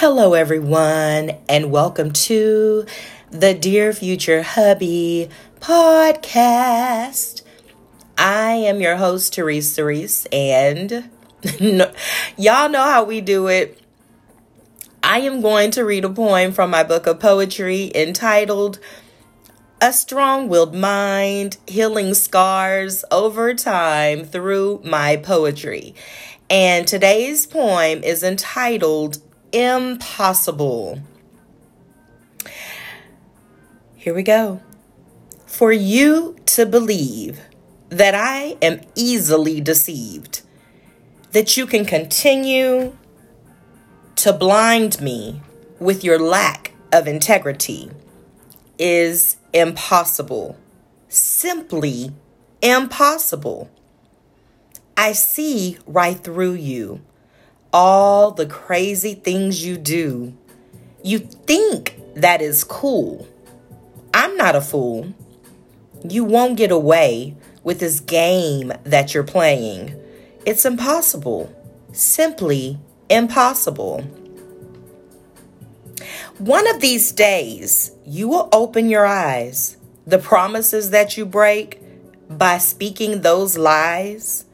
Hello, everyone, and welcome to the Dear Future Hubby podcast. I am your host, Therese Therese, and y'all know how we do it. I am going to read a poem from my book of poetry entitled A Strong Willed Mind Healing Scars Over Time Through My Poetry. And today's poem is entitled impossible. Here we go. For you to believe that I am easily deceived, that you can continue to blind me with your lack of integrity is impossible. Simply impossible. I see right through you all the crazy things you do. You think that is cool. I'm not a fool. You won't get away with this game that you're playing. It's impossible. Simply impossible. One of these days, you will open your eyes. The promises that you break by speaking those lies,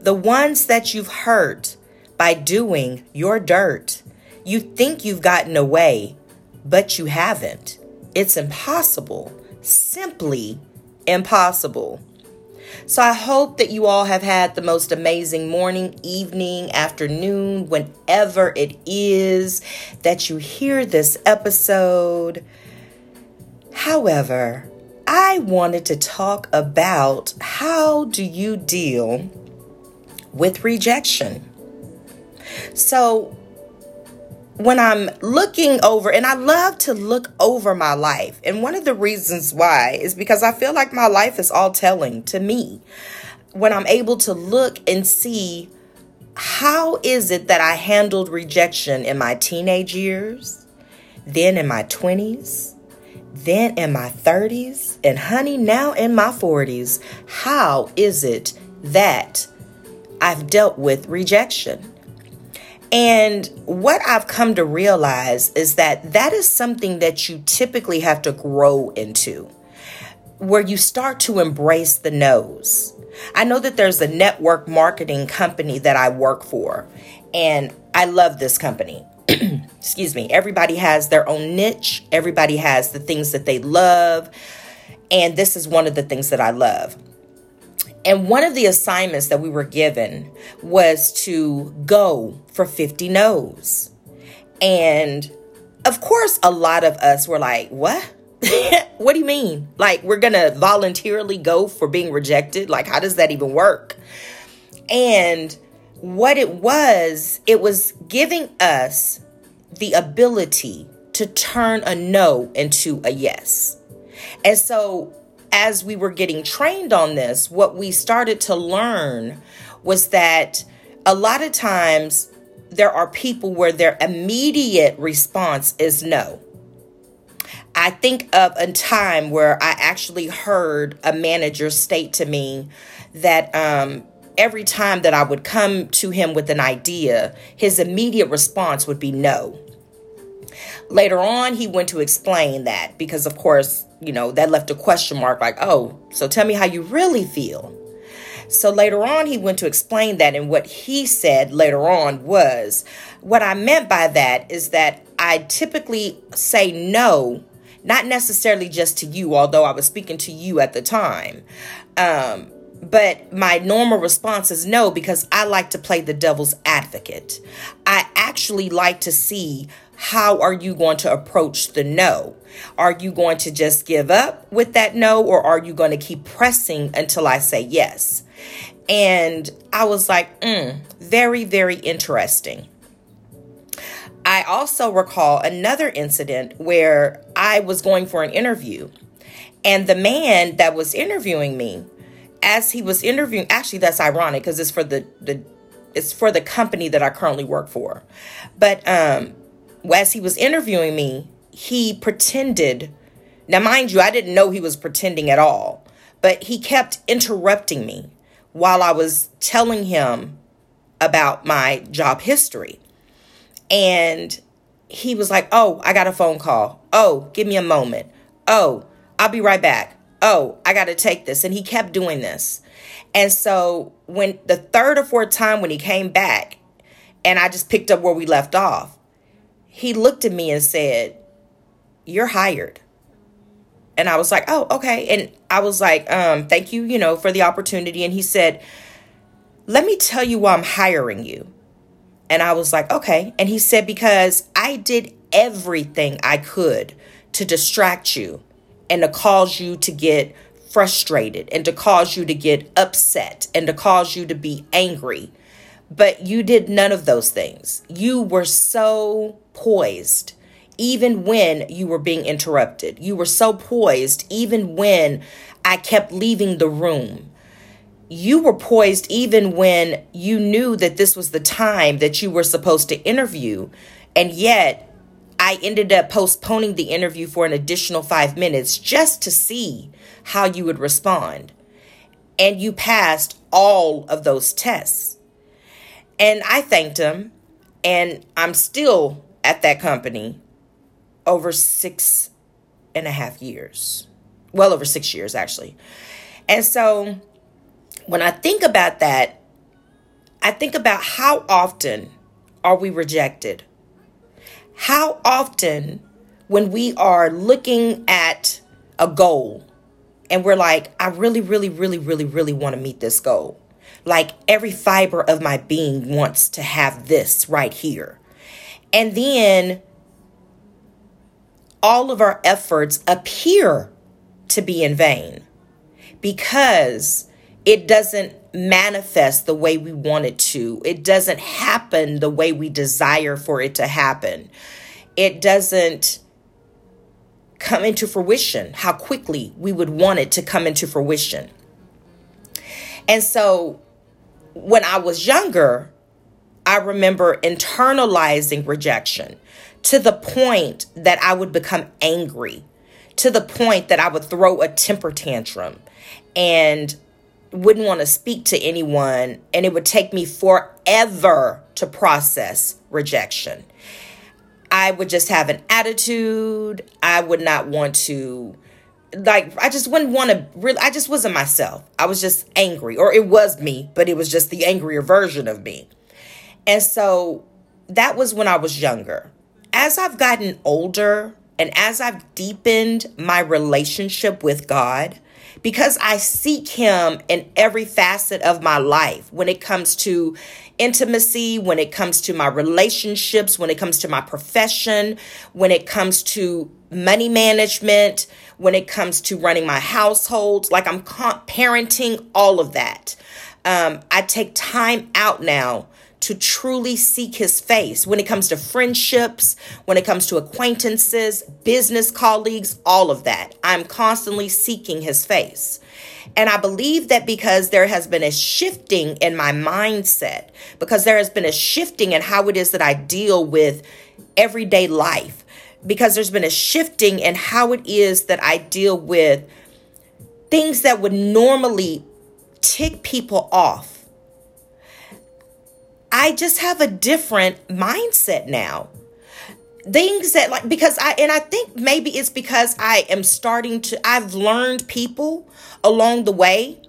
the ones that you've hurt by doing your dirt. You think you've gotten away, but you haven't. It's impossible. Simply impossible. So I hope that you all have had the most amazing morning, evening, afternoon, whenever it is that you hear this episode. However, I wanted to talk about how do you deal with rejection? So when I'm looking over, and I love to look over my life, and one of the reasons why is because I feel like my life is all telling to me. When I'm able to look and see how is it that I handled rejection in my teenage years, then in my 20s, then in my 30s, and honey, now in my 40s, how is it that I've dealt with rejection? And what I've come to realize is that that is something that you typically have to grow into, where you start to embrace the no's. I know that there's a network marketing company that I work for, and I love this company. Excuse me. Everybody has their own niche, everybody has the things that they love. And this is one of the things that I love. And one of the assignments that we were given was to go for 50 no's. And of course, a lot of us were like, what? what do you mean? Like, we're going to voluntarily go for being rejected? Like, how does that even work? And what it was, it was giving us the ability to turn a no into a yes. And so as we were getting trained on this, what we started to learn was that a lot of times there are people where their immediate response is no. I think of a time where I actually heard a manager state to me that um, every time that I would come to him with an idea, his immediate response would be no. Later on, he went to explain that because, of course, you know, that left a question mark like, oh, so tell me how you really feel. So later on, he went to explain that. And what he said later on was, what I meant by that is that I typically say no, not necessarily just to you, although I was speaking to you at the time. Um, but my normal response is no because I like to play the devil's advocate. I actually like to see how are you going to approach the no? Are you going to just give up with that no, or are you going to keep pressing until I say yes? And I was like, mm, very, very interesting. I also recall another incident where I was going for an interview, and the man that was interviewing me, as he was interviewing, actually, that's ironic because it's for the, the it's for the company that I currently work for. But um, as he was interviewing me, he pretended. Now, mind you, I didn't know he was pretending at all, but he kept interrupting me while I was telling him about my job history. And he was like, Oh, I got a phone call. Oh, give me a moment. Oh, I'll be right back. Oh, I got to take this. And he kept doing this. And so when the third or fourth time when he came back and I just picked up where we left off, he looked at me and said, You're hired. And I was like, Oh, okay. And I was like, um, thank you, you know, for the opportunity. And he said, Let me tell you why I'm hiring you. And I was like, okay. And he said, because I did everything I could to distract you and to cause you to get frustrated and to cause you to get upset and to cause you to be angry. But you did none of those things. You were so poised even when you were being interrupted. You were so poised even when I kept leaving the room you were poised even when you knew that this was the time that you were supposed to interview. And yet, I ended up postponing the interview for an additional five minutes just to see how you would respond. And you passed all of those tests. And I thanked him. And I'm still at that company over six and a half years. Well, over six years, actually. And so when I think about that, I think about how often are we rejected? How often, when we are looking at a goal and we're like, I really, really, really, really, really want to meet this goal. Like every fiber of my being wants to have this right here. And then all of our efforts appear to be in vain because it doesn't manifest the way we want it to. It doesn't happen the way we desire for it to happen. It doesn't come into fruition how quickly we would want it to come into fruition. And so when I was younger, I remember internalizing rejection to the point that I would become angry, to the point that I would throw a temper tantrum and wouldn't want to speak to anyone, and it would take me forever to process rejection. I would just have an attitude. I would not want to like I just wouldn't want to really I just wasn't myself. I was just angry or it was me, but it was just the angrier version of me. And so that was when I was younger. As I've gotten older and as I've deepened my relationship with God, because I seek Him in every facet of my life when it comes to intimacy, when it comes to my relationships, when it comes to my profession, when it comes to money management, when it comes to running my household. Like I'm parenting, all of that. Um, I take time out now to truly seek his face when it comes to friendships, when it comes to acquaintances, business colleagues, all of that. I'm constantly seeking his face. And I believe that because there has been a shifting in my mindset, because there has been a shifting in how it is that I deal with everyday life, because there's been a shifting in how it is that I deal with things that would normally tick people off I just have a different mindset now. Things that like because I and I think maybe it's because I am starting to I've learned people along the way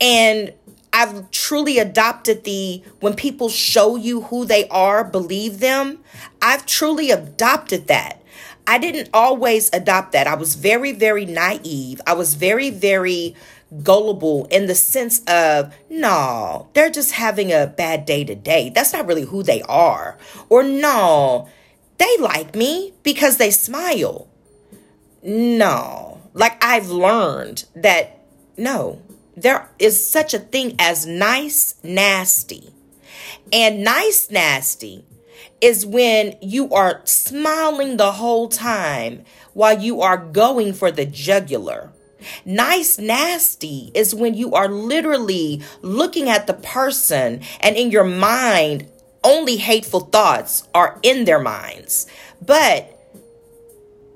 and I've truly adopted the when people show you who they are, believe them. I've truly adopted that. I didn't always adopt that. I was very, very naive. I was very, very gullible in the sense of, no, they're just having a bad day today. That's not really who they are. Or no, they like me because they smile. No, like I've learned that no, there is such a thing as nice nasty. And nice nasty is when you are smiling the whole time while you are going for the jugular Nice nasty is when you are literally looking at the person and in your mind, only hateful thoughts are in their minds. But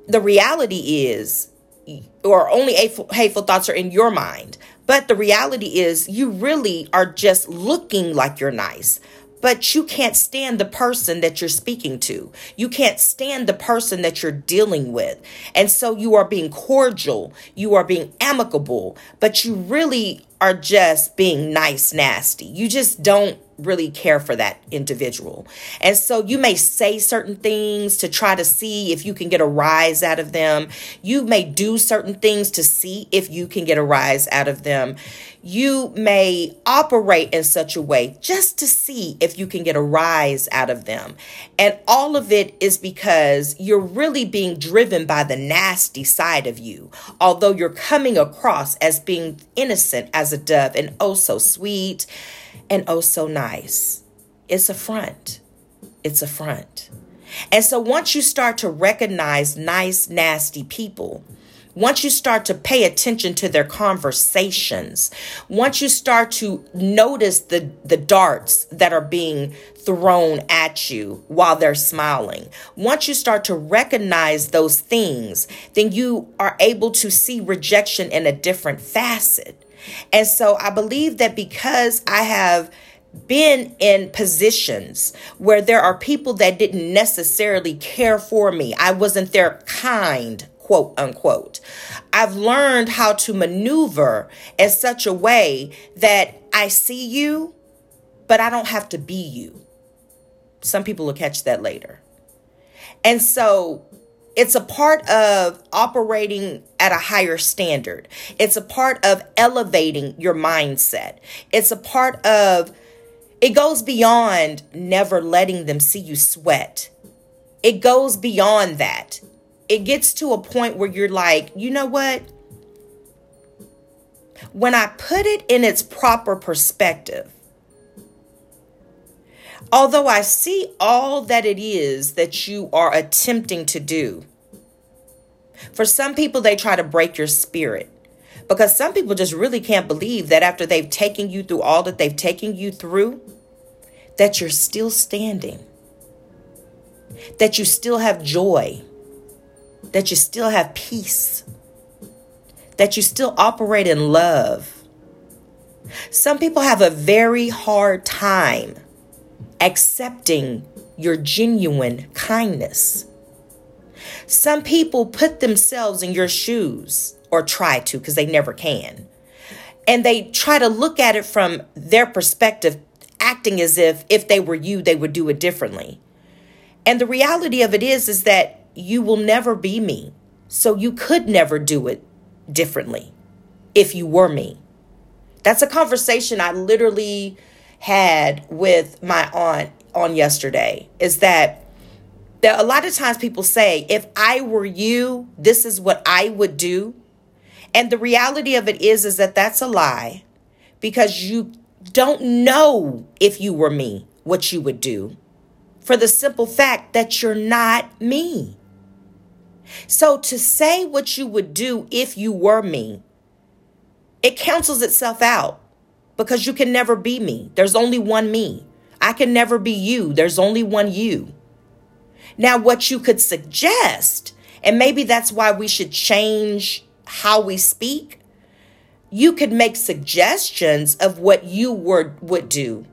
the reality is, or only hateful, thoughts are in your mind. But the reality is, you really are just looking like you're nice. But you can't stand the person that you're speaking to. You can't stand the person that you're dealing with. And so you are being cordial, you are being amicable, but you really are just being nice, nasty. You just don't really care for that individual. And so you may say certain things to try to see if you can get a rise out of them. You may do certain things to see if you can get a rise out of them. You may operate in such a way just to see if you can get a rise out of them. And all of it is because you're really being driven by the nasty side of you, although you're coming across as being innocent as a dove and oh so sweet and oh so nice. It's a front. It's a front. And so once you start to recognize nice, nasty people, once you start to pay attention to their conversations, once you start to notice the, the darts that are being thrown at you while they're smiling, once you start to recognize those things, then you are able to see rejection in a different facet. And so I believe that because I have been in positions where there are people that didn't necessarily care for me. I wasn't their kind, quote unquote. I've learned how to maneuver in such a way that I see you, but I don't have to be you. Some people will catch that later. And so it's a part of operating at a higher standard. It's a part of elevating your mindset. It's a part of, it goes beyond never letting them see you sweat. It goes beyond that. It gets to a point where you're like, you know what? When I put it in its proper perspective, Although I see all that it is that you are attempting to do, for some people, they try to break your spirit. Because some people just really can't believe that after they've taken you through all that they've taken you through, that you're still standing, that you still have joy, that you still have peace, that you still operate in love. Some people have a very hard time accepting your genuine kindness. Some people put themselves in your shoes or try to because they never can. And they try to look at it from their perspective, acting as if if they were you, they would do it differently. And the reality of it is is that you will never be me. So you could never do it differently if you were me. That's a conversation I literally had with my aunt on yesterday is that there a lot of times people say if i were you this is what i would do. And the reality of it is is that that's a lie because you don't know if you were me what you would do for the simple fact that you're not me. So to say what you would do if you were me it cancels itself out because you can never be me. There's only one me. I can never be you. There's only one you. Now, what you could suggest, and maybe that's why we should change how we speak, you could make suggestions of what you would, would do.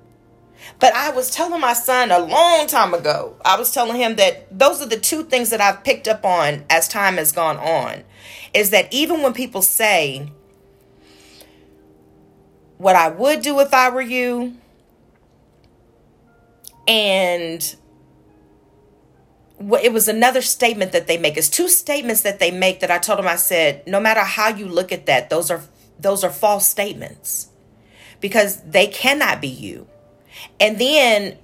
But I was telling my son a long time ago, I was telling him that those are the two things that I've picked up on as time has gone on. Is that even when people say, what I would do if I were you. And it was another statement that they make. It's two statements that they make that I told them I said, no matter how you look at that, those are those are false statements because they cannot be you. And then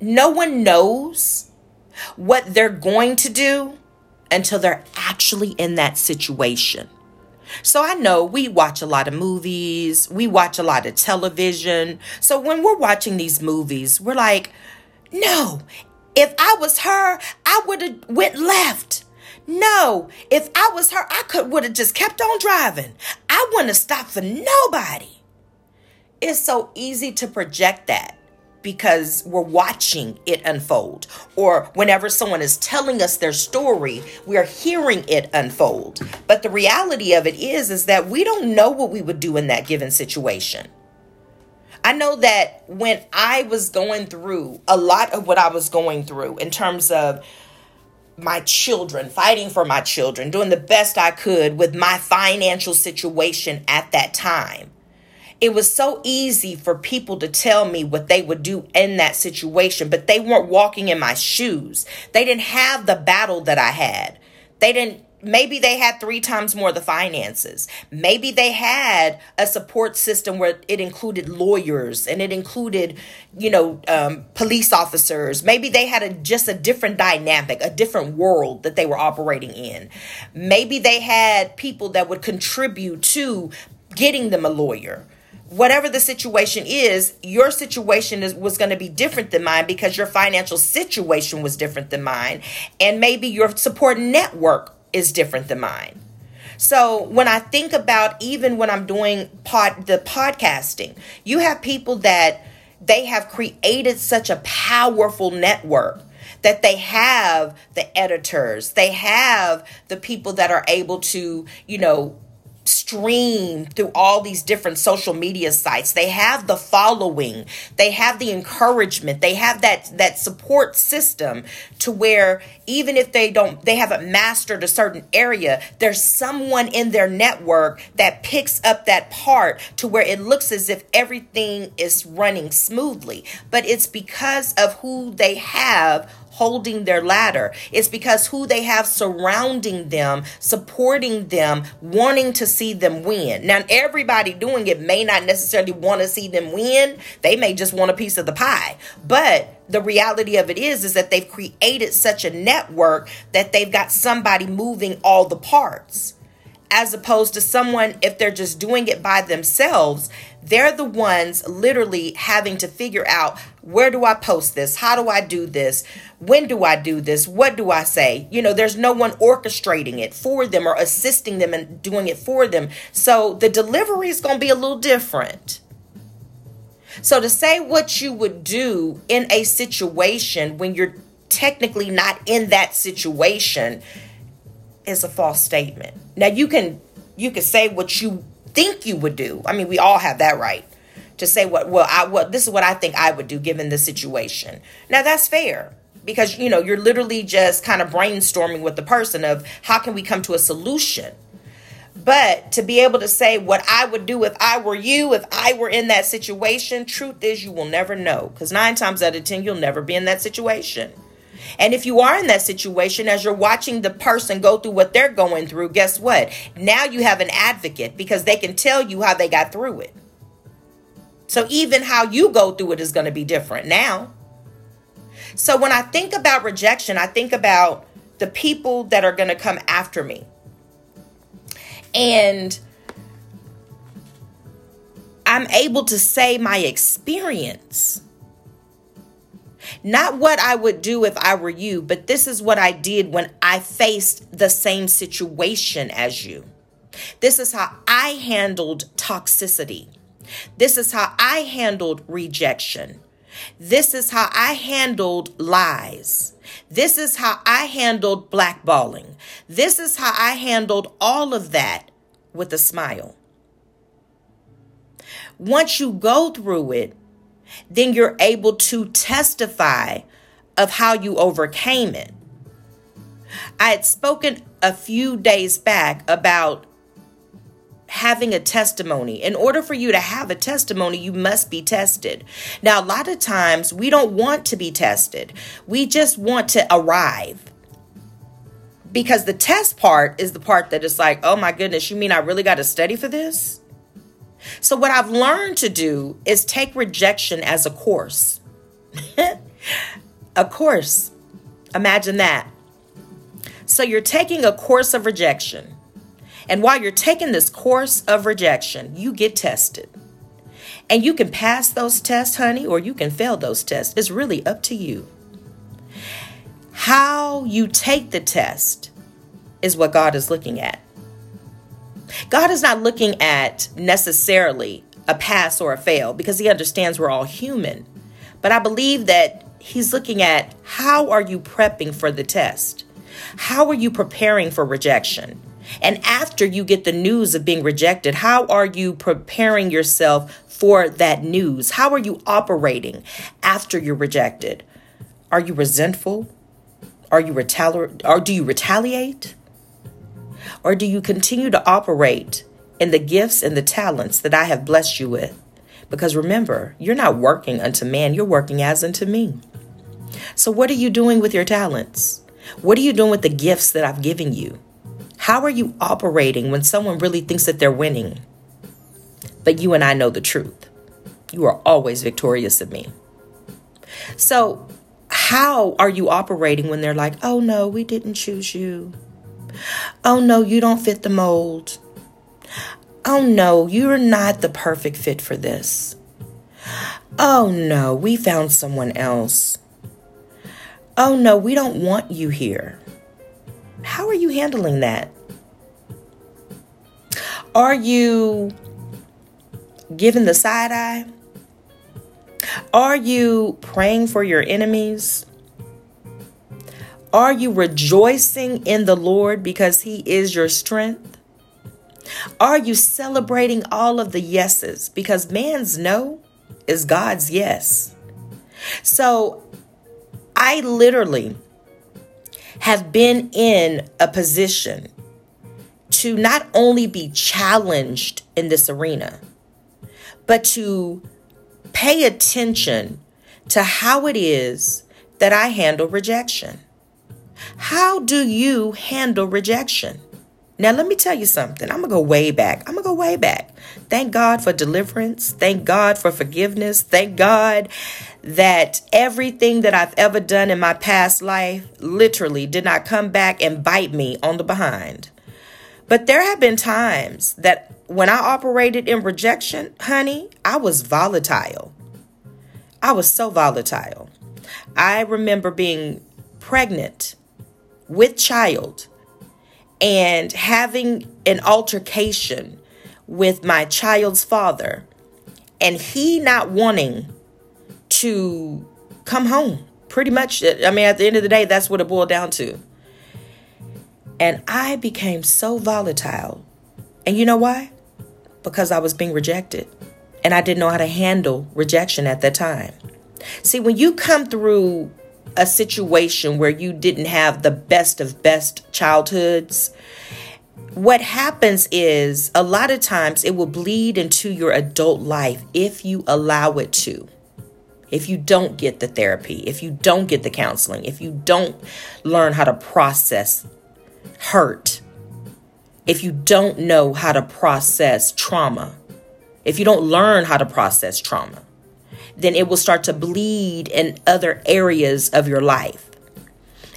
no one knows what they're going to do until they're actually in that situation. So I know we watch a lot of movies, we watch a lot of television. So when we're watching these movies, we're like, no, if I was her, I would have went left. No, if I was her, I could would have just kept on driving. I wouldn't have stopped for nobody. It's so easy to project that because we're watching it unfold. Or whenever someone is telling us their story, we are hearing it unfold. But the reality of it is is that we don't know what we would do in that given situation. I know that when I was going through a lot of what I was going through in terms of my children, fighting for my children, doing the best I could with my financial situation at that time. It was so easy for people to tell me what they would do in that situation, but they weren't walking in my shoes. They didn't have the battle that I had. They didn't maybe they had three times more the finances maybe they had a support system where it included lawyers and it included you know um, police officers maybe they had a just a different dynamic a different world that they were operating in maybe they had people that would contribute to getting them a lawyer whatever the situation is, your situation is, was going to be different than mine because your financial situation was different than mine. And maybe your support network is different than mine. So when I think about even when I'm doing pod the podcasting, you have people that they have created such a powerful network that they have the editors, they have the people that are able to, you know, stream through all these different social media sites. They have the following. They have the encouragement. They have that that support system to where even if they don't they haven't mastered a certain area there's someone in their network that picks up that part to where it looks as if everything is running smoothly. But it's because of who they have holding their ladder. It's because who they have surrounding them, supporting them, wanting to see them win. Now, everybody doing it may not necessarily want to see them win. They may just want a piece of the pie. But the reality of it is is that they've created such a network that they've got somebody moving all the parts as opposed to someone if they're just doing it by themselves they're the ones literally having to figure out where do I post this? How do I do this? When do I do this? What do I say? You know, there's no one orchestrating it for them or assisting them and doing it for them. So the delivery is going to be a little different. So to say what you would do in a situation when you're technically not in that situation is a false statement. Now you can you can say what you think you would do. I mean, we all have that right to say what well I what this is what I think I would do given the situation. Now that's fair because you know, you're literally just kind of brainstorming with the person of how can we come to a solution. But to be able to say what I would do if I were you, if I were in that situation, truth is you will never know because 9 times out of 10 you'll never be in that situation. And if you are in that situation, as you're watching the person go through what they're going through, guess what? Now you have an advocate because they can tell you how they got through it. So even how you go through it is going to be different now. So when I think about rejection, I think about the people that are going to come after me. And I'm able to say my experience not what I would do if I were you, but this is what I did when I faced the same situation as you. This is how I handled toxicity. This is how I handled rejection. This is how I handled lies. This is how I handled blackballing. This is how I handled all of that with a smile. Once you go through it, then you're able to testify of how you overcame it. I had spoken a few days back about having a testimony. In order for you to have a testimony, you must be tested. Now, a lot of times we don't want to be tested, we just want to arrive. Because the test part is the part that is like, oh my goodness, you mean I really got to study for this? So, what I've learned to do is take rejection as a course. a course. Imagine that. So, you're taking a course of rejection. And while you're taking this course of rejection, you get tested. And you can pass those tests, honey, or you can fail those tests. It's really up to you. How you take the test is what God is looking at. God is not looking at necessarily a pass or a fail because he understands we're all human. But I believe that he's looking at how are you prepping for the test? How are you preparing for rejection? And after you get the news of being rejected, how are you preparing yourself for that news? How are you operating after you're rejected? Are you resentful? Are you retaliate or do you retaliate? Or do you continue to operate in the gifts and the talents that I have blessed you with? Because remember, you're not working unto man, you're working as unto me. So, what are you doing with your talents? What are you doing with the gifts that I've given you? How are you operating when someone really thinks that they're winning? But you and I know the truth. You are always victorious of me. So, how are you operating when they're like, oh no, we didn't choose you? Oh no, you don't fit the mold. Oh no, you're not the perfect fit for this. Oh no, we found someone else. Oh no, we don't want you here. How are you handling that? Are you giving the side eye? Are you praying for your enemies? Are you rejoicing in the Lord because He is your strength? Are you celebrating all of the yeses? Because man's no is God's yes. So I literally have been in a position to not only be challenged in this arena, but to pay attention to how it is that I handle rejection. How do you handle rejection? Now, let me tell you something. I'm going to go way back. I'm going to go way back. Thank God for deliverance. Thank God for forgiveness. Thank God that everything that I've ever done in my past life literally did not come back and bite me on the behind. But there have been times that when I operated in rejection, honey, I was volatile. I was so volatile. I remember being pregnant with child and having an altercation with my child's father and he not wanting to come home. Pretty much, I mean, at the end of the day, that's what it boiled down to. And I became so volatile. And you know why? Because I was being rejected. And I didn't know how to handle rejection at that time. See, when you come through a situation where you didn't have the best of best childhoods, what happens is a lot of times it will bleed into your adult life if you allow it to. If you don't get the therapy, if you don't get the counseling, if you don't learn how to process hurt, if you don't know how to process trauma, if you don't learn how to process trauma, then it will start to bleed in other areas of your life.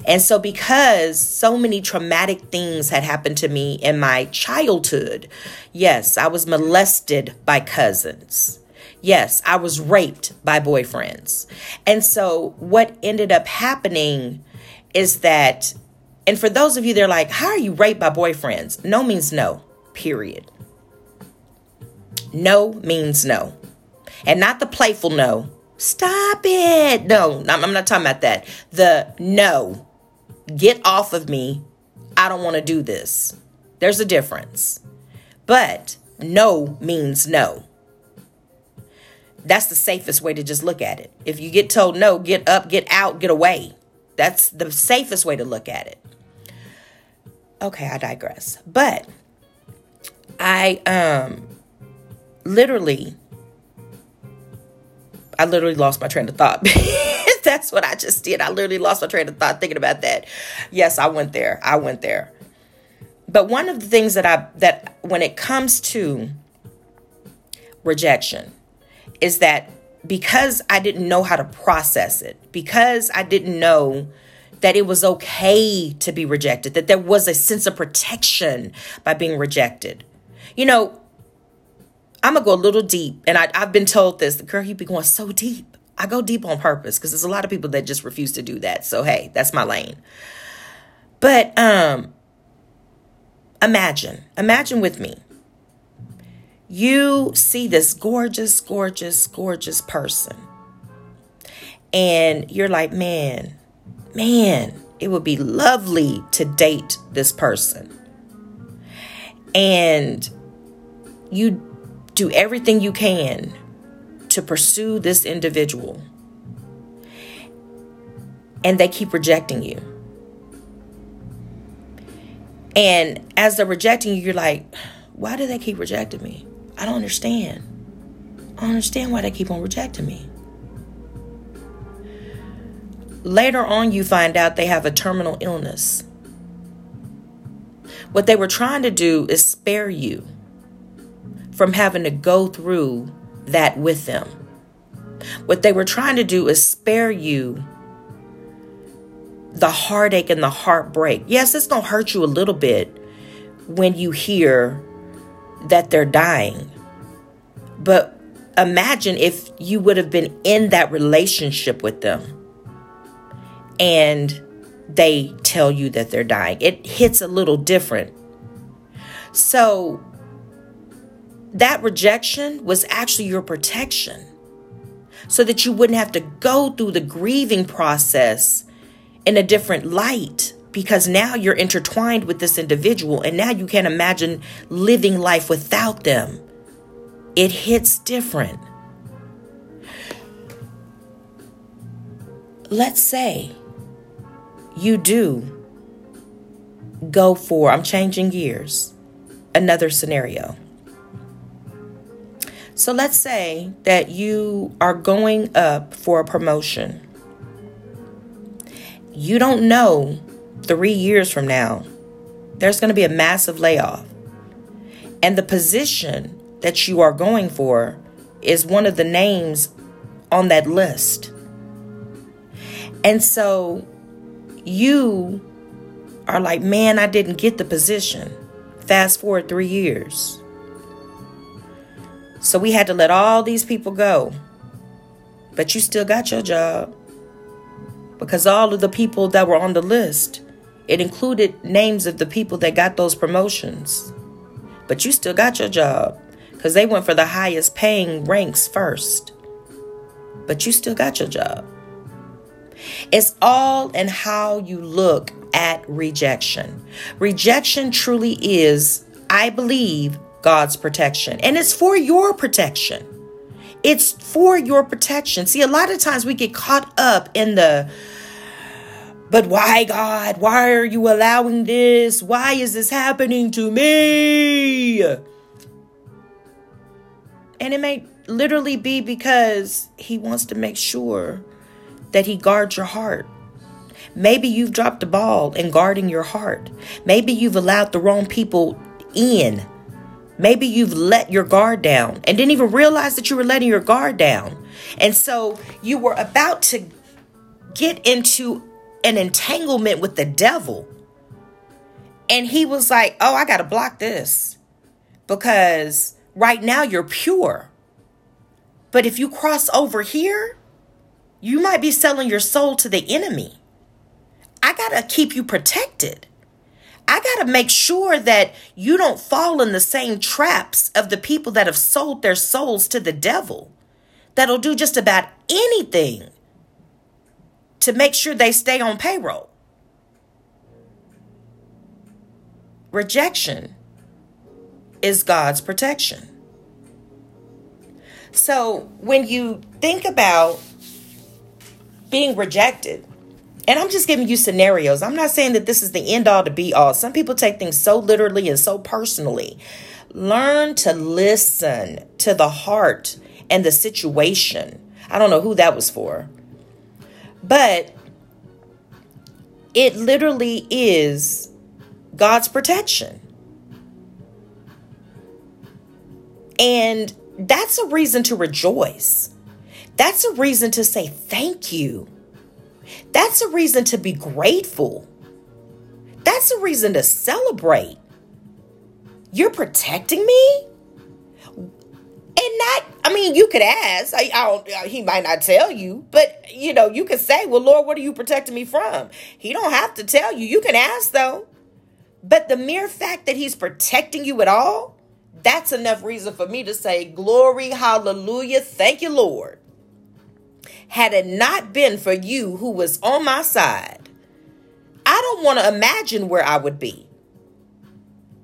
And so, because so many traumatic things had happened to me in my childhood, yes, I was molested by cousins. Yes, I was raped by boyfriends. And so, what ended up happening is that, and for those of you that are like, how are you raped by boyfriends? No means no, period. No means no and not the playful no. Stop it. No, I'm not talking about that. The no, get off of me. I don't want to do this. There's a difference. But no means no. That's the safest way to just look at it. If you get told no, get up, get out, get away. That's the safest way to look at it. Okay, I digress. But I um literally I literally lost my train of thought. That's what I just did. I literally lost my train of thought thinking about that. Yes, I went there. I went there. But one of the things that I that when it comes to rejection is that because I didn't know how to process it, because I didn't know that it was okay to be rejected, that there was a sense of protection by being rejected. You know, I'm gonna go a little deep, and I, I've been told this. The girl, you be going so deep. I go deep on purpose because there's a lot of people that just refuse to do that. So hey, that's my lane. But um, imagine, imagine with me. You see this gorgeous, gorgeous, gorgeous person, and you're like, man, man, it would be lovely to date this person. And you do everything you can to pursue this individual and they keep rejecting you. And as they're rejecting you, you're like, why do they keep rejecting me? I don't understand. I don't understand why they keep on rejecting me. Later on, you find out they have a terminal illness. What they were trying to do is spare you from having to go through that with them. What they were trying to do is spare you the heartache and the heartbreak. Yes, it's going to hurt you a little bit when you hear that they're dying. But imagine if you would have been in that relationship with them and they tell you that they're dying. It hits a little different. So, that rejection was actually your protection so that you wouldn't have to go through the grieving process in a different light because now you're intertwined with this individual and now you can't imagine living life without them. It hits different. Let's say you do go for, I'm changing gears, another scenario. So let's say that you are going up for a promotion. You don't know three years from now, there's going to be a massive layoff. And the position that you are going for is one of the names on that list. And so you are like, man, I didn't get the position. Fast forward three years. So we had to let all these people go. But you still got your job. Because all of the people that were on the list, it included names of the people that got those promotions. But you still got your job. Because they went for the highest paying ranks first. But you still got your job. It's all in how you look at rejection. Rejection truly is, I believe, God's protection. And it's for your protection. It's for your protection. See, a lot of times we get caught up in the, but why, God? Why are you allowing this? Why is this happening to me? And it may literally be because He wants to make sure that He guards your heart. Maybe you've dropped the ball in guarding your heart. Maybe you've allowed the wrong people in Maybe you've let your guard down and didn't even realize that you were letting your guard down. And so you were about to get into an entanglement with the devil. And he was like, Oh, I got to block this because right now you're pure. But if you cross over here, you might be selling your soul to the enemy. I got to keep you protected. I got to make sure that you don't fall in the same traps of the people that have sold their souls to the devil, that'll do just about anything to make sure they stay on payroll. Rejection is God's protection. So when you think about being rejected, and I'm just giving you scenarios. I'm not saying that this is the end all to be all. Some people take things so literally and so personally. Learn to listen to the heart and the situation. I don't know who that was for. But it literally is God's protection. And that's a reason to rejoice. That's a reason to say thank you. That's a reason to be grateful. That's a reason to celebrate. You're protecting me? And not, I mean, you could ask. I, I don't, uh, he might not tell you, but you know, you could say, "Well, Lord, what are you protecting me from?" He don't have to tell you. You can ask though. But the mere fact that he's protecting you at all, that's enough reason for me to say, "Glory, hallelujah, thank you, Lord." Had it not been for you who was on my side, I don't want to imagine where I would be.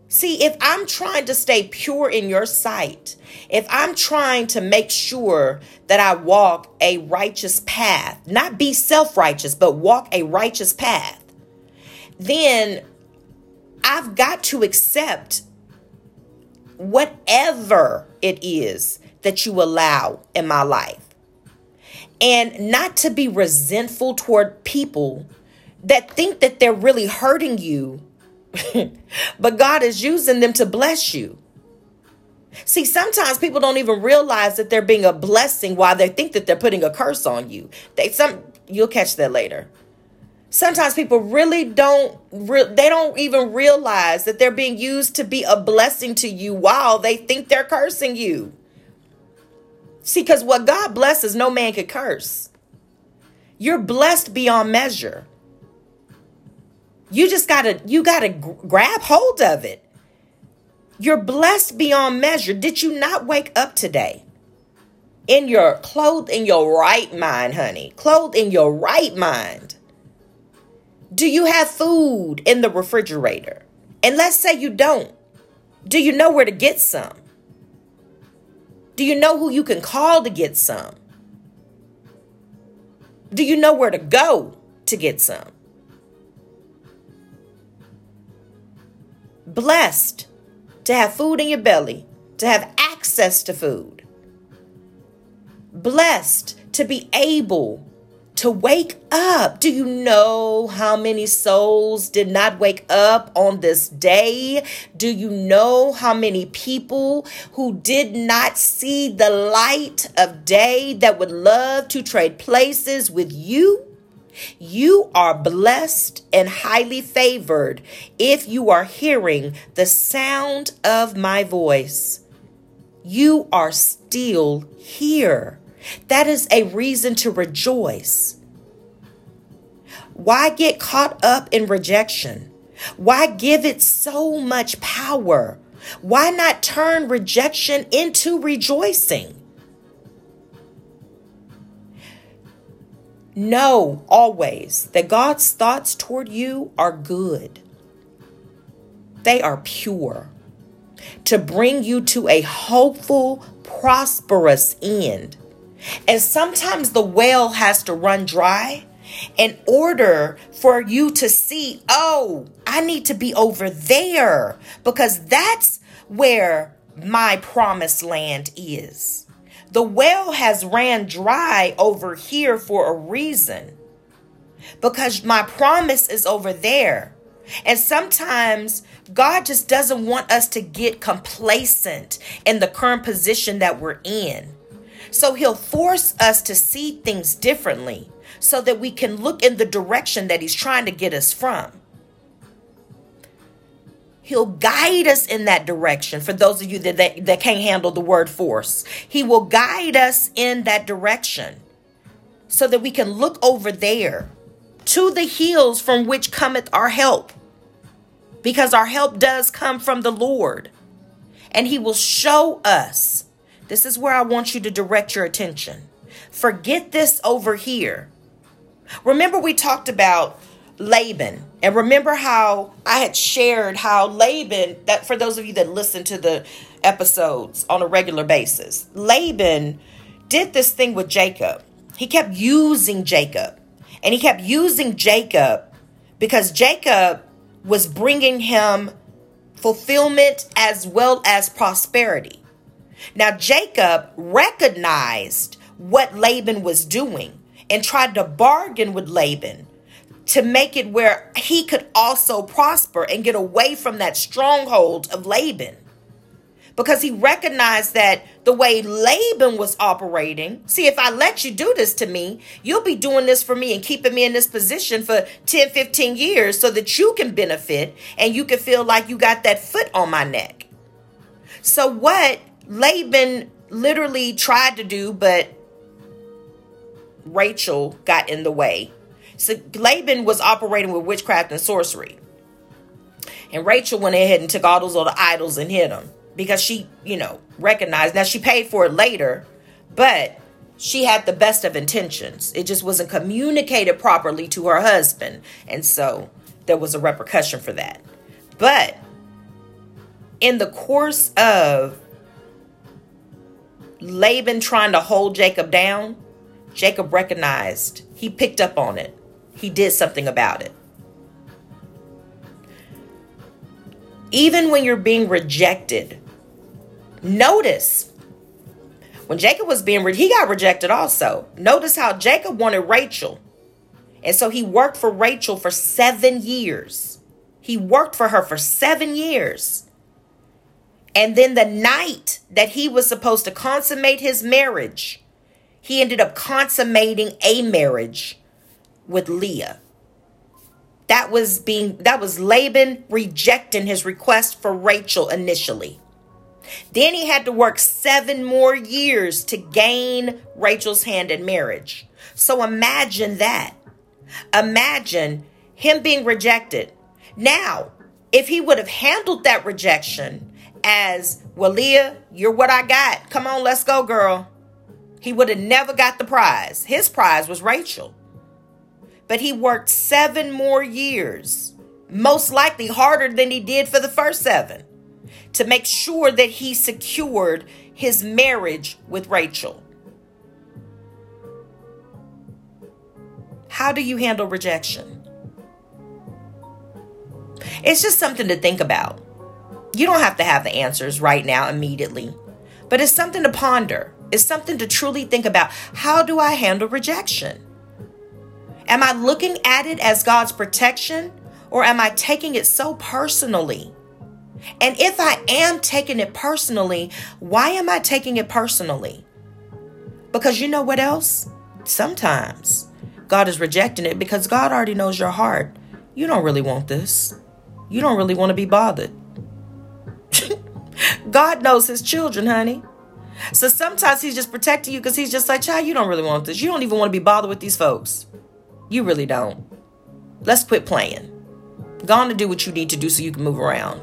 See, if I'm trying to stay pure in your sight, if I'm trying to make sure that I walk a righteous path, not be self righteous, but walk a righteous path, then I've got to accept whatever it is that you allow in my life. And not to be resentful toward people that think that they're really hurting you, but God is using them to bless you. See, sometimes people don't even realize that they're being a blessing while they think that they're putting a curse on you. They some you'll catch that later. Sometimes people really don't re- they don't even realize that they're being used to be a blessing to you while they think they're cursing you. See, because what God blesses, no man could curse. You're blessed beyond measure. You just gotta you gotta g- grab hold of it. You're blessed beyond measure. Did you not wake up today? In your clothed in your right mind, honey. Clothed in your right mind. Do you have food in the refrigerator? And let's say you don't. Do you know where to get some? Do you know who you can call to get some? Do you know where to go to get some? Blessed to have food in your belly, to have access to food. Blessed to be able to wake up. Do you know how many souls did not wake up on this day? Do you know how many people who did not see the light of day that would love to trade places with you? You are blessed and highly favored if you are hearing the sound of my voice. You are still here. That is a reason to rejoice. Why get caught up in rejection? Why give it so much power? Why not turn rejection into rejoicing? Know always that God's thoughts toward you are good. They are pure to bring you to a hopeful, prosperous end. And sometimes the well has to run dry in order for you to see, oh, I need to be over there because that's where my promised land is. The well has ran dry over here for a reason because my promise is over there. And sometimes God just doesn't want us to get complacent in the current position that we're in. So he'll force us to see things differently so that we can look in the direction that he's trying to get us from. He'll guide us in that direction. For those of you that, that, that can't handle the word force, He will guide us in that direction so that we can look over there to the hills from which cometh our help. Because our help does come from the Lord. And He will show us. This is where I want you to direct your attention. Forget this over here. Remember, we talked about Laban. And remember how I had shared how Laban, that for those of you that listen to the episodes on a regular basis, Laban did this thing with Jacob. He kept using Jacob. And he kept using Jacob because Jacob was bringing him fulfillment as well as prosperity. Now, Jacob recognized what Laban was doing and tried to bargain with Laban to make it where he could also prosper and get away from that stronghold of Laban. Because he recognized that the way Laban was operating, see, if I let you do this to me, you'll be doing this for me and keeping me in this position for 10, 15 years so that you can benefit and you can feel like you got that foot on my neck. So, what Laban literally tried to do, but Rachel got in the way. So Laban was operating with witchcraft and sorcery. And Rachel went ahead and took all those little idols and hid them because she, you know, recognized. Now she paid for it later, but she had the best of intentions. It just wasn't communicated properly to her husband. And so there was a repercussion for that. But in the course of Laban trying to hold Jacob down, Jacob recognized, he picked up on it, he did something about it. Even when you're being rejected, notice when Jacob was being he got rejected also. Notice how Jacob wanted Rachel. And so he worked for Rachel for 7 years. He worked for her for 7 years. And then the night that he was supposed to consummate his marriage, he ended up consummating a marriage with Leah. That was being that was Laban rejecting his request for Rachel initially. Then he had to work 7 more years to gain Rachel's hand in marriage. So imagine that. Imagine him being rejected. Now, if he would have handled that rejection as, well, Leah, you're what I got. Come on, let's go, girl. He would have never got the prize. His prize was Rachel. But he worked seven more years, most likely harder than he did for the first seven, to make sure that he secured his marriage with Rachel. How do you handle rejection? It's just something to think about. You don't have to have the answers right now, immediately, but it's something to ponder. It's something to truly think about. How do I handle rejection? Am I looking at it as God's protection or am I taking it so personally? And if I am taking it personally, why am I taking it personally? Because you know what else? Sometimes God is rejecting it because God already knows your heart. You don't really want this. You don't really want to be bothered. God knows his children, honey. So sometimes he's just protecting you because he's just like, child, you don't really want this. You don't even want to be bothered with these folks. You really don't. Let's quit playing. Go on to do what you need to do so you can move around.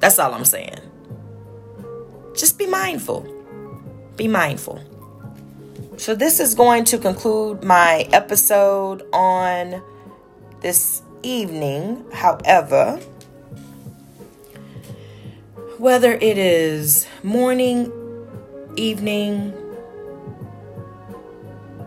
That's all I'm saying. Just be mindful. Be mindful. So, this is going to conclude my episode on this evening. However, whether it is morning, evening,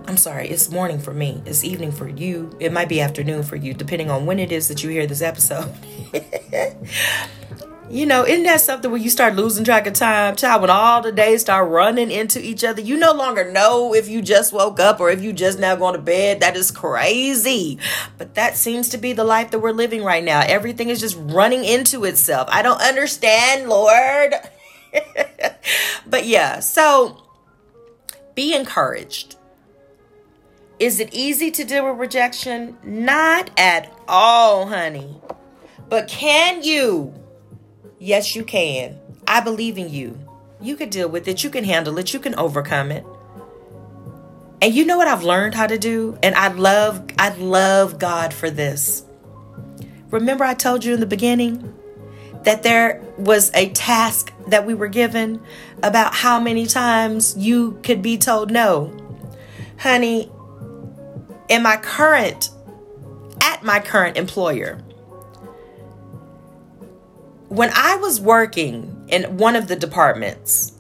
I'm sorry, it's morning for me. It's evening for you. It might be afternoon for you, depending on when it is that you hear this episode. You know, isn't that something where you start losing track of time? Child, when all the days start running into each other, you no longer know if you just woke up or if you just now going to bed. That is crazy. But that seems to be the life that we're living right now. Everything is just running into itself. I don't understand, Lord. but yeah, so be encouraged. Is it easy to deal with rejection? Not at all, honey. But can you? Yes, you can. I believe in you. You can deal with it. You can handle it. You can overcome it. And you know what I've learned how to do? And I love I love God for this. Remember I told you in the beginning that there was a task that we were given about how many times you could be told no. Honey, in my current at my current employer, when I was working in one of the departments,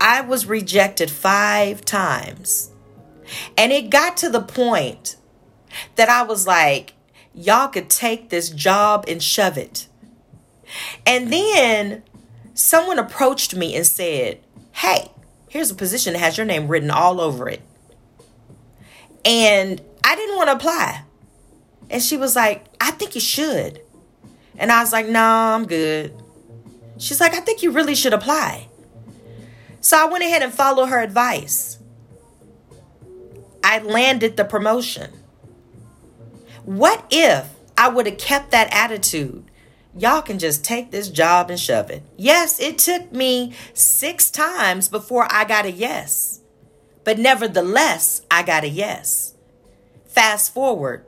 I was rejected five times. And it got to the point that I was like, y'all could take this job and shove it. And then someone approached me and said, hey, here's a position that has your name written all over it. And I didn't want to apply. And she was like, I think you should. And I was like, nah, I'm good. She's like, I think you really should apply. So I went ahead and followed her advice. I landed the promotion. What if I would have kept that attitude? Y'all can just take this job and shove it. Yes, it took me six times before I got a yes. But nevertheless, I got a yes. Fast forward.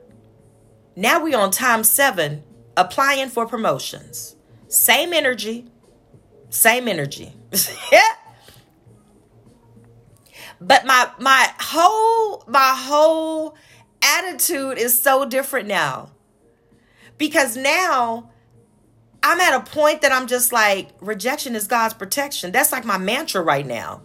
Now we're on time seven applying for promotions. Same energy, same energy. but my my whole my whole attitude is so different now. Because now I'm at a point that I'm just like, rejection is God's protection. That's like my mantra right now.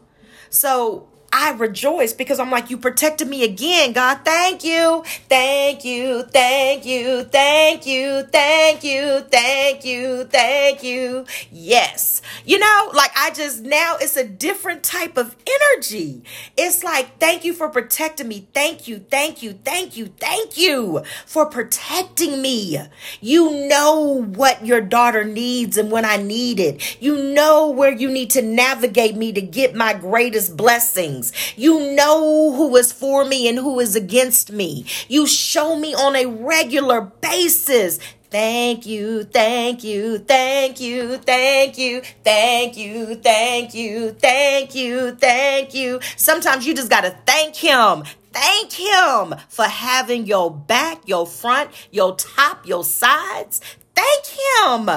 So I rejoice because I'm like, you protected me again, God. Thank you. Thank you. Thank you. Thank you. Thank you. Thank you. Thank you. Yes. You know, like I just now it's a different type of energy. It's like, thank you for protecting me. Thank you. Thank you. Thank you. Thank you for protecting me. You know what your daughter needs and when I need it. You know where you need to navigate me to get my greatest blessings things. You know who is for me and who is against me. You show me on a regular basis. Thank you, thank you, thank you, thank you, thank you, thank you, thank you, thank you. Sometimes you just got to thank him. Thank him for having your back, your front, your top, your sides. Thank him.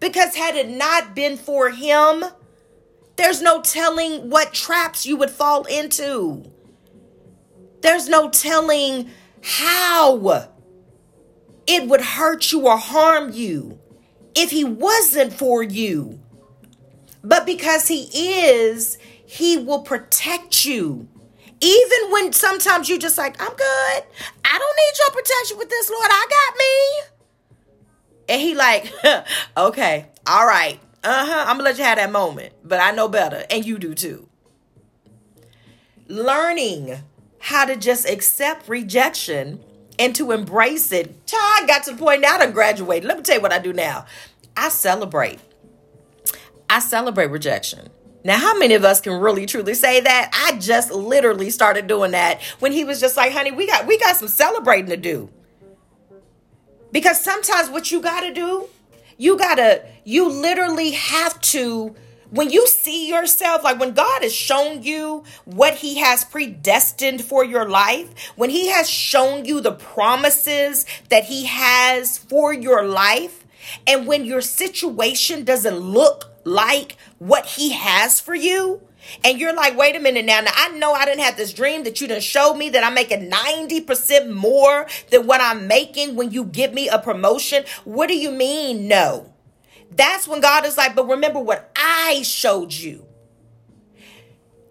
Because had it not been for him, there's no telling what traps you would fall into. There's no telling how it would hurt you or harm you if he wasn't for you. But because he is, he will protect you. Even when sometimes you're just like, I'm good. I don't need your protection with this, Lord. I got me. And he like, okay, all right. Uh-huh. I'm gonna let you have that moment, but I know better, and you do too. Learning how to just accept rejection and to embrace it. I got to the point now to graduate. Let me tell you what I do now. I celebrate. I celebrate rejection. Now, how many of us can really truly say that? I just literally started doing that when he was just like, honey, we got we got some celebrating to do. Because sometimes what you gotta do you gotta, you literally have to, when you see yourself, like when God has shown you what He has predestined for your life, when He has shown you the promises that He has for your life, and when your situation doesn't look like what He has for you, and you're like, wait a minute now. Now I know I didn't have this dream that you didn't show me that I'm making 90% more than what I'm making when you give me a promotion. What do you mean? No. That's when God is like, but remember what I showed you.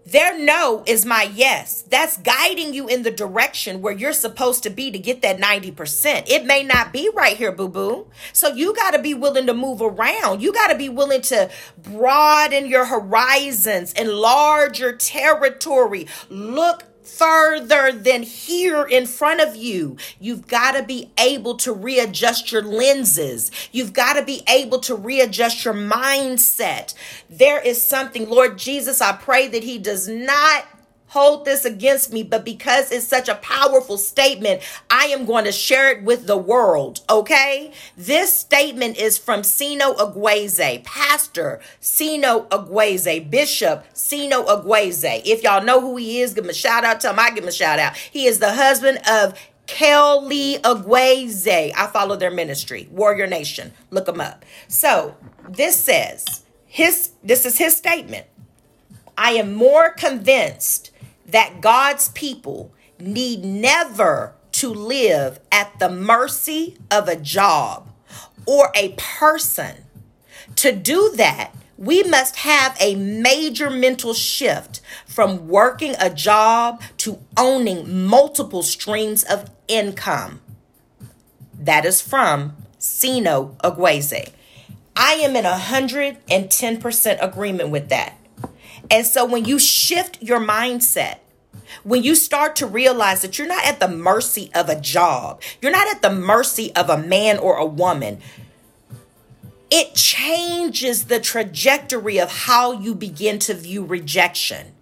Their no is my yes. That's guiding you in the direction where you're supposed to be to get that 90%. It may not be right here, boo boo. So you got to be willing to move around. You got to be willing to broaden your horizons, enlarge your territory. Look further than here in front of you. You've got to be able to readjust your lenses. You've got to be able to readjust your mindset. There is something, Lord Jesus, I pray that He does not hold this against me, but because it's such a powerful statement, I am going to share it with the world. Okay. This statement is from Sino Agueze, Pastor Sino Agueze, Bishop Sino Agueze. If y'all know who he is, give him a shout out. Tell him I give him a shout out. He is the husband of Kelly Agueze. I follow their ministry, Warrior Nation. Look them up. So this says his this is his statement. I am more convinced that God's people need never to live at the mercy of a job or a person. To do that, we must have a major mental shift from working a job to owning multiple streams of income. That is from Sino Agueze. I am in 110% agreement with that. And so when you shift your mindset, when you start to realize that you're not at the mercy of a job, you're not at the mercy of a man or a woman, it changes the trajectory of how you begin to view rejection.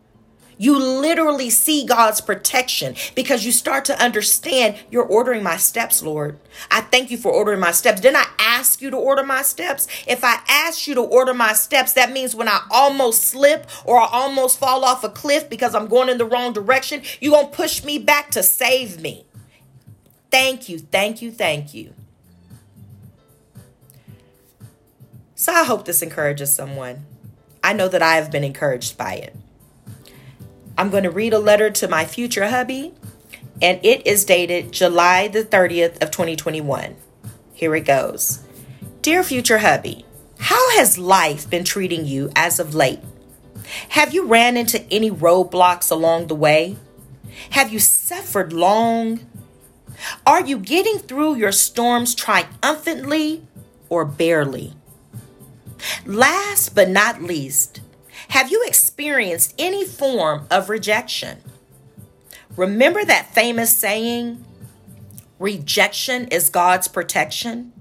You literally see God's protection because you start to understand you're ordering my steps, Lord. I thank you for ordering my steps. Didn't I ask you to order my steps? If I ask you to order my steps, that means when I almost slip or I almost fall off a cliff because I'm going in the wrong direction, you're going to push me back to save me. Thank you, thank you, thank you. So I hope this encourages someone. I know that I have been encouraged by it. I'm going to read a letter to my future hubby, and it is dated July the 30th of 2021. Here it goes. Dear future hubby, how has life been treating you as of late? Have you ran into any roadblocks along the way? Have you suffered long? Are you getting through your storms triumphantly or barely? Last but not least, have you experienced any form of rejection? Remember that famous saying, rejection is God's protection?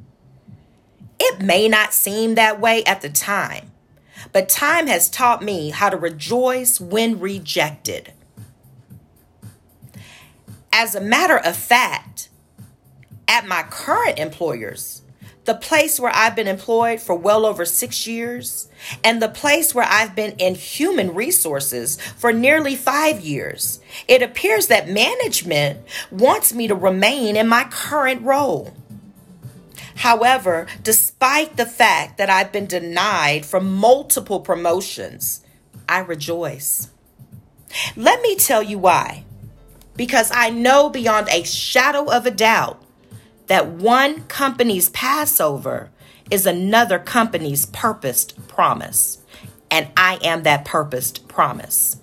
It may not seem that way at the time, but time has taught me how to rejoice when rejected. As a matter of fact, at my current employers, the place where I've been employed for well over six years, and the place where I've been in human resources for nearly five years, it appears that management wants me to remain in my current role. However, despite the fact that I've been denied from multiple promotions, I rejoice. Let me tell you why. Because I know beyond a shadow of a doubt that one company's Passover is another company's purposed promise. And I am that purposed promise.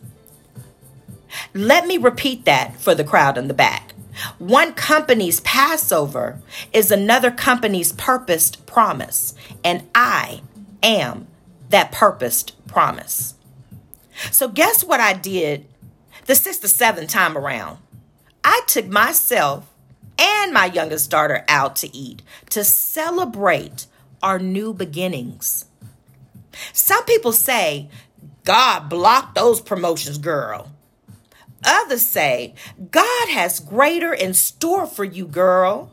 Let me repeat that for the crowd in the back. One company's Passover is another company's purposed promise. And I am that purposed promise. So, guess what I did the sixth or seventh time around? I took myself and my youngest daughter out to eat to celebrate our new beginnings. Some people say, God blocked those promotions, girl. Others say, God has greater in store for you, girl.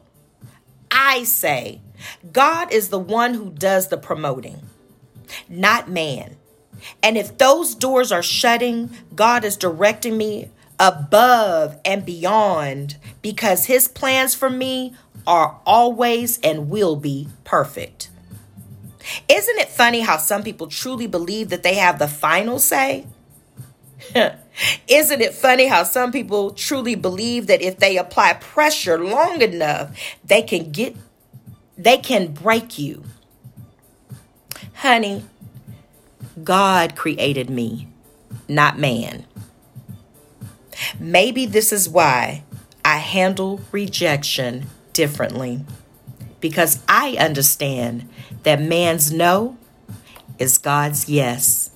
I say, God is the one who does the promoting, not man. And if those doors are shutting, God is directing me above and beyond because his plans for me are always and will be perfect. Isn't it funny how some people truly believe that they have the final say? Isn't it funny how some people truly believe that if they apply pressure long enough, they can get they can break you? Honey, God created me, not man. Maybe this is why I handle rejection differently. Because I understand that man's no is God's yes.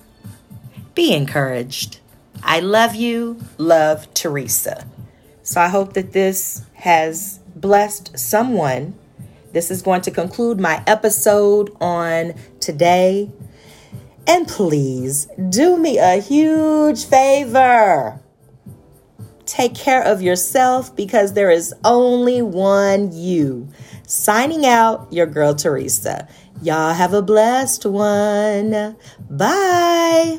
Be encouraged. I love you. Love Teresa. So I hope that this has blessed someone. This is going to conclude my episode on today. And please do me a huge favor. Take care of yourself because there is only one you. Signing out, your girl Teresa. Y'all have a blessed one. Bye.